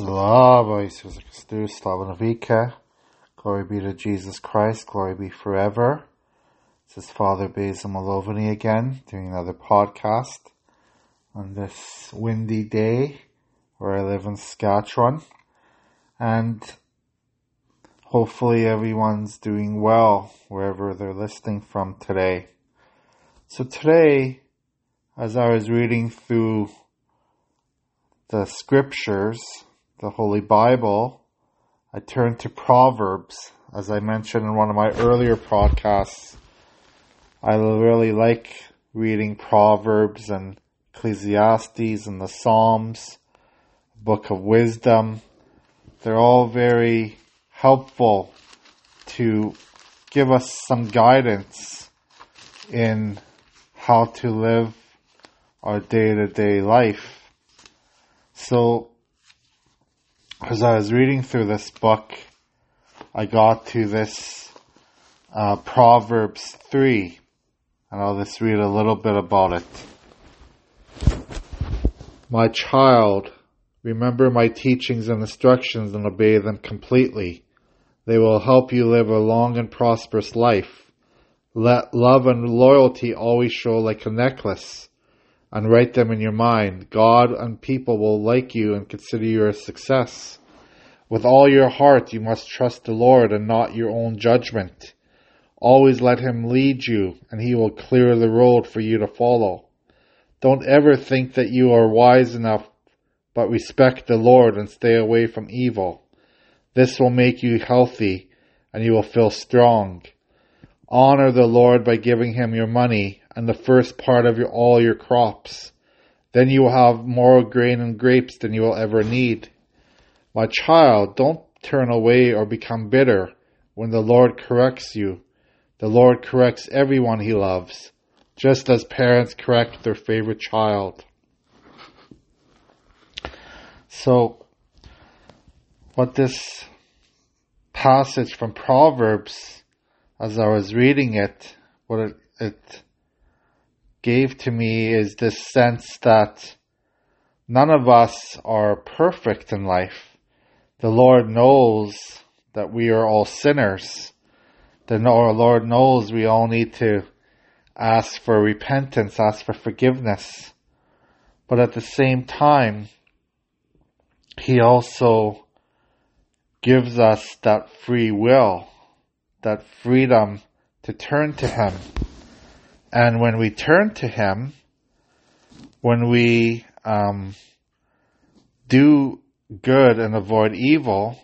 Slava Jesus Christus, Slava Navika. Glory be to Jesus Christ, glory be forever. This is Father Basil Malovany again, doing another podcast on this windy day where I live in Saskatchewan. And hopefully everyone's doing well wherever they're listening from today. So today, as I was reading through the scriptures, the Holy Bible, I turned to Proverbs. As I mentioned in one of my earlier podcasts, I really like reading Proverbs and Ecclesiastes and the Psalms, Book of Wisdom. They're all very helpful to give us some guidance in how to live our day to day life. So, as I was reading through this book, I got to this uh, Proverbs 3, and I'll just read a little bit about it. My child, remember my teachings and instructions and obey them completely. They will help you live a long and prosperous life. Let love and loyalty always show like a necklace and write them in your mind. God and people will like you and consider you a success. With all your heart, you must trust the Lord and not your own judgment. Always let Him lead you, and He will clear the road for you to follow. Don't ever think that you are wise enough, but respect the Lord and stay away from evil. This will make you healthy, and you will feel strong. Honor the Lord by giving Him your money and the first part of your, all your crops. Then you will have more grain and grapes than you will ever need. My child, don't turn away or become bitter when the Lord corrects you. The Lord corrects everyone he loves, just as parents correct their favorite child. So, what this passage from Proverbs, as I was reading it, what it, it gave to me is this sense that none of us are perfect in life. The Lord knows that we are all sinners. The Lord knows we all need to ask for repentance, ask for forgiveness. But at the same time, He also gives us that free will, that freedom to turn to Him and when we turn to Him, when we um, do good and avoid evil,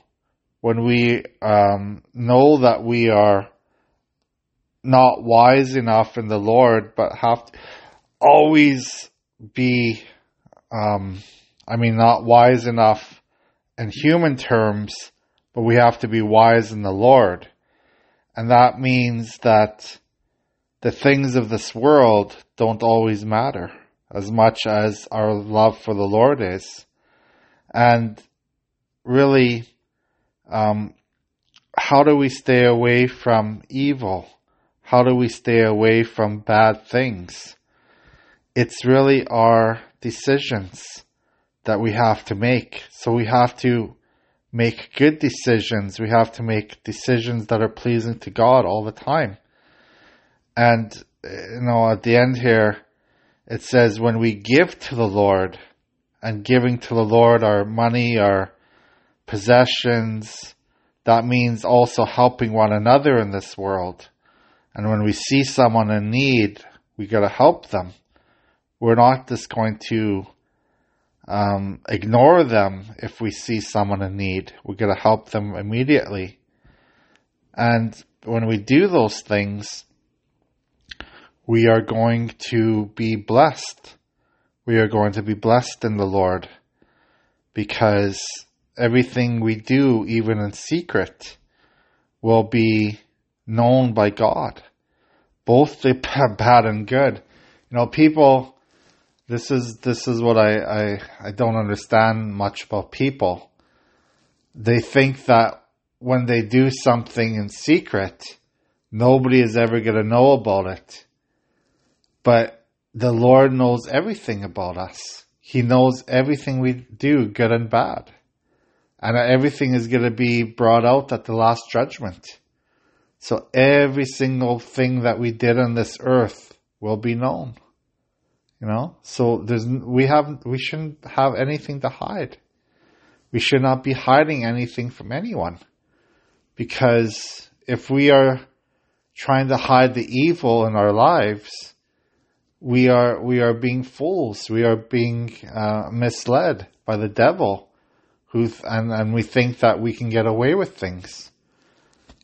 when we um, know that we are not wise enough in the Lord, but have to always be, um, I mean, not wise enough in human terms, but we have to be wise in the Lord. And that means that the things of this world don't always matter as much as our love for the Lord is. And really, um, how do we stay away from evil? How do we stay away from bad things? It's really our decisions that we have to make. So we have to make good decisions. We have to make decisions that are pleasing to God all the time. And, you know, at the end here, it says when we give to the Lord and giving to the Lord our money, our possessions, that means also helping one another in this world. And when we see someone in need, we gotta help them. We're not just going to um, ignore them if we see someone in need. We gotta help them immediately. And when we do those things, we are going to be blessed. We are going to be blessed in the Lord because everything we do, even in secret, will be known by God, both the bad and good. You know, people, this is, this is what I, I, I don't understand much about people. They think that when they do something in secret, nobody is ever going to know about it but the Lord knows everything about us. He knows everything we do, good and bad. And everything is going to be brought out at the last judgment. So every single thing that we did on this earth will be known. You know? So there's, we have, we shouldn't have anything to hide. We should not be hiding anything from anyone. Because if we are trying to hide the evil in our lives, we are we are being fools. We are being uh, misled by the devil, who and and we think that we can get away with things.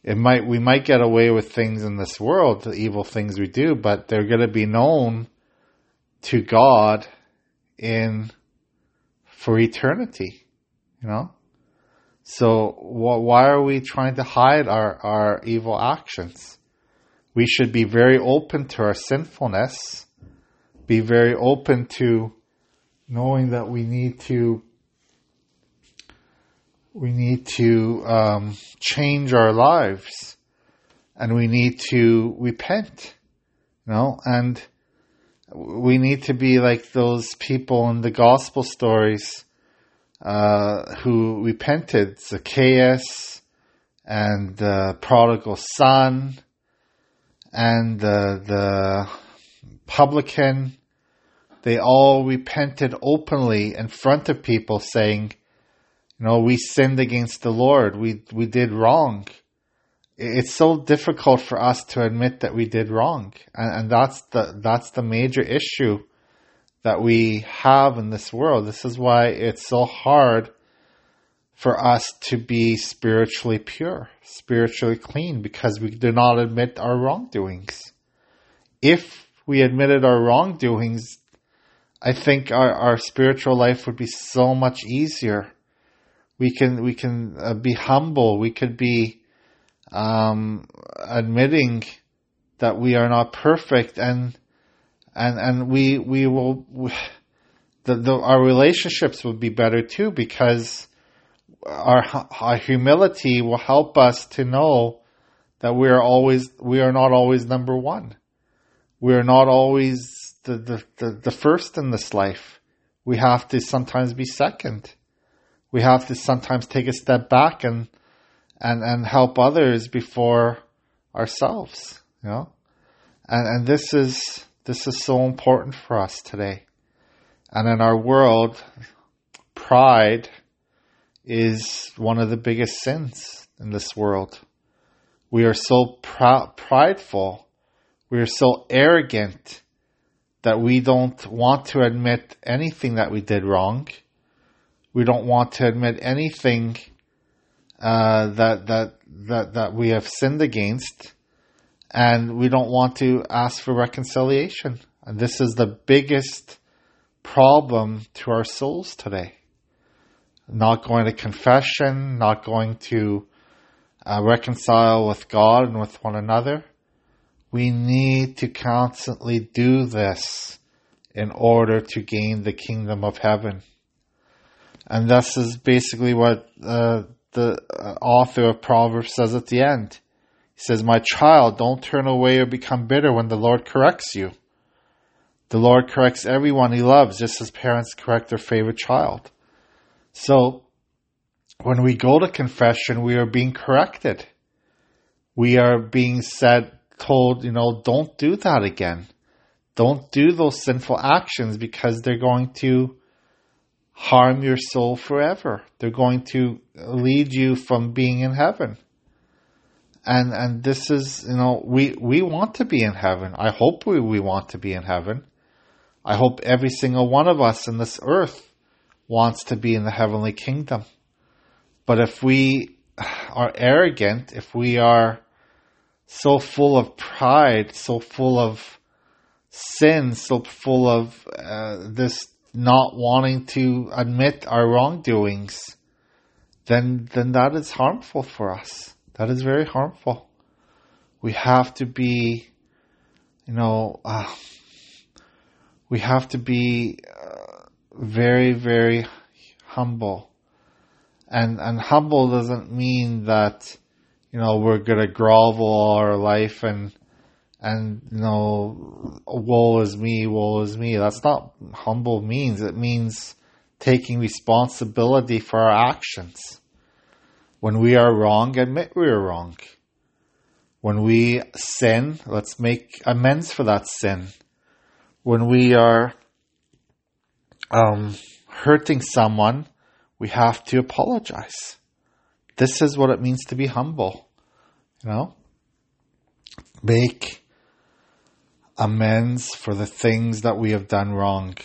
It might we might get away with things in this world, the evil things we do, but they're going to be known to God in for eternity. You know. So wh- why are we trying to hide our, our evil actions? We should be very open to our sinfulness, be very open to knowing that we need to we need to um, change our lives and we need to repent you know? And we need to be like those people in the gospel stories uh, who repented. Zacchaeus and the prodigal son and the, the publican, they all repented openly in front of people saying, you know, we sinned against the Lord. We, we did wrong. It's so difficult for us to admit that we did wrong. And, and that's the, that's the major issue that we have in this world. This is why it's so hard for us to be spiritually pure, spiritually clean, because we do not admit our wrongdoings. If we admitted our wrongdoings, I think our, our spiritual life would be so much easier. We can we can uh, be humble. We could be um, admitting that we are not perfect, and and and we we will we, the, the our relationships would be better too because our, our humility will help us to know that we are always, we are not always number one. We are not always the, the, the, the first in this life. We have to sometimes be second. We have to sometimes take a step back and, and, and help others before ourselves, you know? And, and this is, this is so important for us today. And in our world, pride is one of the biggest sins in this world. We are so proud, prideful. We are so arrogant that we don't want to admit anything that we did wrong. We don't want to admit anything uh, that that that that we have sinned against, and we don't want to ask for reconciliation. And this is the biggest problem to our souls today not going to confession, not going to uh, reconcile with God and with one another. We need to constantly do this in order to gain the kingdom of heaven. And this is basically what uh, the uh, author of Proverbs says at the end. He says, My child, don't turn away or become bitter when the Lord corrects you. The Lord corrects everyone he loves, just as parents correct their favorite child. So when we go to confession, we are being corrected. We are being said, told, you know, don't do that again. Don't do those sinful actions because they're going to harm your soul forever. They're going to lead you from being in heaven. And and this is, you know, we we want to be in heaven. I hope we, we want to be in heaven. I hope every single one of us in this earth wants to be in the heavenly kingdom. But if we are arrogant, if we are so full of pride, so full of sin, so full of uh, this not wanting to admit our wrongdoings, then then that is harmful for us. That is very harmful. We have to be, you know, uh, we have to be uh, very, very humble. And, and humble doesn't mean that, you know, we're gonna grovel all our life and, and, you know, woe is me, woe is me. That's not humble means. It means taking responsibility for our actions. When we are wrong, admit we are wrong. When we sin, let's make amends for that sin. When we are um, hurting someone, we have to apologize. This is what it means to be humble. You know? Make amends for the things that we have done wrong.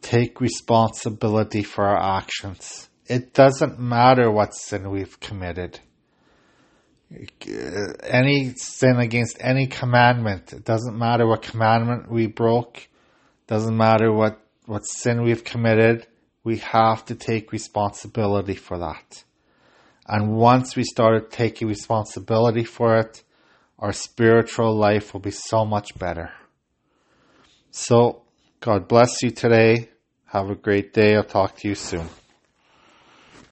Take responsibility for our actions. It doesn't matter what sin we've committed. Any sin against any commandment. It doesn't matter what commandment we broke. Doesn't matter what, what sin we've committed. We have to take responsibility for that. And once we started taking responsibility for it, our spiritual life will be so much better. So, God bless you today. Have a great day. I'll talk to you soon.